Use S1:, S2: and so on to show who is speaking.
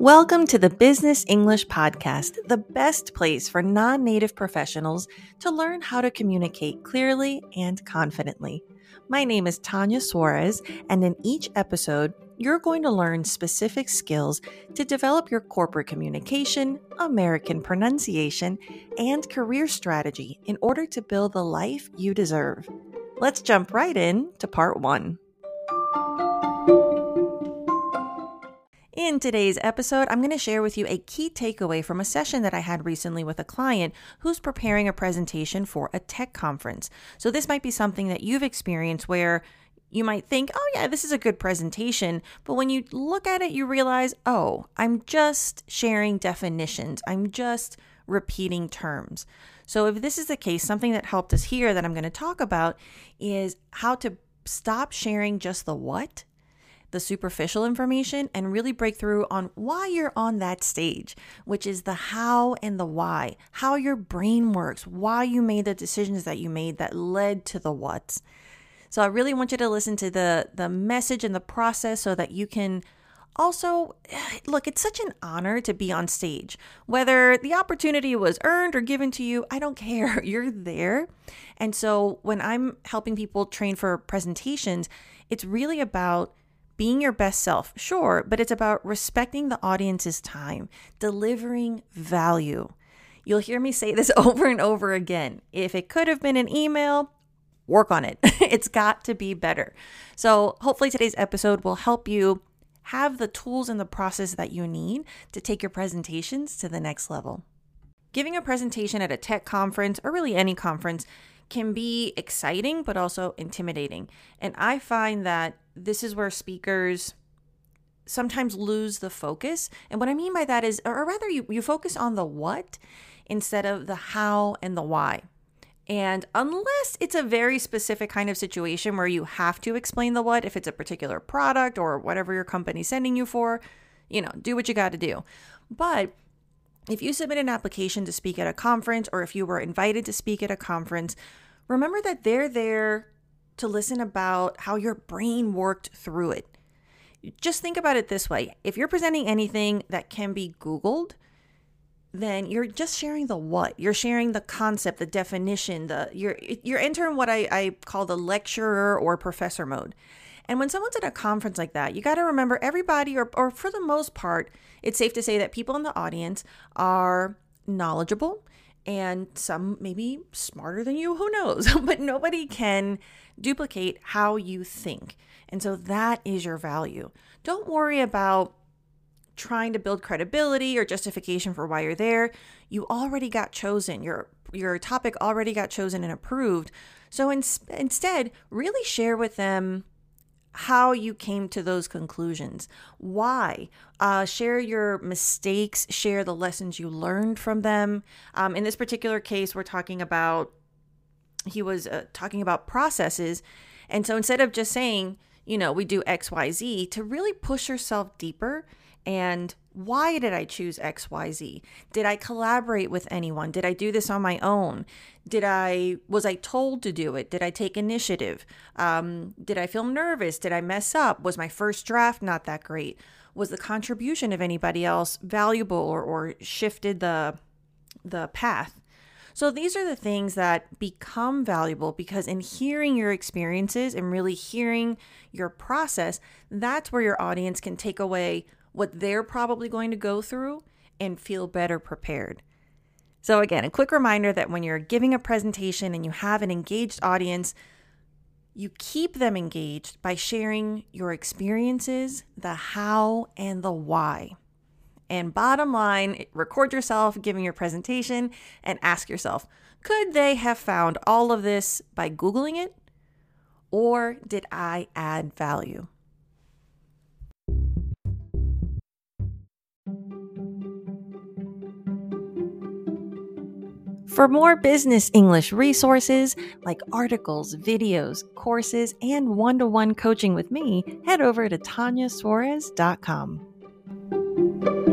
S1: Welcome to the Business English Podcast, the best place for non native professionals to learn how to communicate clearly and confidently. My name is Tanya Suarez, and in each episode, you're going to learn specific skills to develop your corporate communication, American pronunciation, and career strategy in order to build the life you deserve. Let's jump right in to part one. In today's episode, I'm going to share with you a key takeaway from a session that I had recently with a client who's preparing a presentation for a tech conference. So, this might be something that you've experienced where you might think, oh, yeah, this is a good presentation. But when you look at it, you realize, oh, I'm just sharing definitions, I'm just repeating terms. So, if this is the case, something that helped us here that I'm going to talk about is how to stop sharing just the what the superficial information and really break through on why you're on that stage, which is the how and the why, how your brain works, why you made the decisions that you made that led to the what. So I really want you to listen to the the message and the process so that you can also look, it's such an honor to be on stage. Whether the opportunity was earned or given to you, I don't care. You're there. And so when I'm helping people train for presentations, it's really about being your best self, sure, but it's about respecting the audience's time, delivering value. You'll hear me say this over and over again. If it could have been an email, work on it. it's got to be better. So, hopefully, today's episode will help you have the tools and the process that you need to take your presentations to the next level. Giving a presentation at a tech conference or really any conference can be exciting, but also intimidating. And I find that this is where speakers sometimes lose the focus. And what I mean by that is, or rather, you, you focus on the what instead of the how and the why. And unless it's a very specific kind of situation where you have to explain the what, if it's a particular product or whatever your company's sending you for, you know, do what you got to do. But if you submit an application to speak at a conference or if you were invited to speak at a conference, remember that they're there to listen about how your brain worked through it. Just think about it this way if you're presenting anything that can be Googled, then you're just sharing the what you're sharing the concept the definition the you're you're entering what I, I call the lecturer or professor mode and when someone's at a conference like that, you got to remember everybody, or, or for the most part, it's safe to say that people in the audience are knowledgeable and some maybe smarter than you, who knows? but nobody can duplicate how you think. And so that is your value. Don't worry about trying to build credibility or justification for why you're there. You already got chosen. Your your topic already got chosen and approved. So in, instead, really share with them how you came to those conclusions. Why? Uh, share your mistakes, share the lessons you learned from them. Um, in this particular case, we're talking about, he was uh, talking about processes. And so instead of just saying, you know, we do XYZ, to really push yourself deeper and why did I choose XYZ? Did I collaborate with anyone? Did I do this on my own? Did I was I told to do it? Did I take initiative? Um, did I feel nervous? Did I mess up? Was my first draft not that great? Was the contribution of anybody else valuable or, or shifted the the path? So these are the things that become valuable because in hearing your experiences and really hearing your process, that's where your audience can take away what they're probably going to go through and feel better prepared. So, again, a quick reminder that when you're giving a presentation and you have an engaged audience, you keep them engaged by sharing your experiences, the how, and the why. And bottom line, record yourself giving your presentation and ask yourself could they have found all of this by Googling it? Or did I add value? For more business English resources like articles, videos, courses, and one to one coaching with me, head over to TanyaSuarez.com.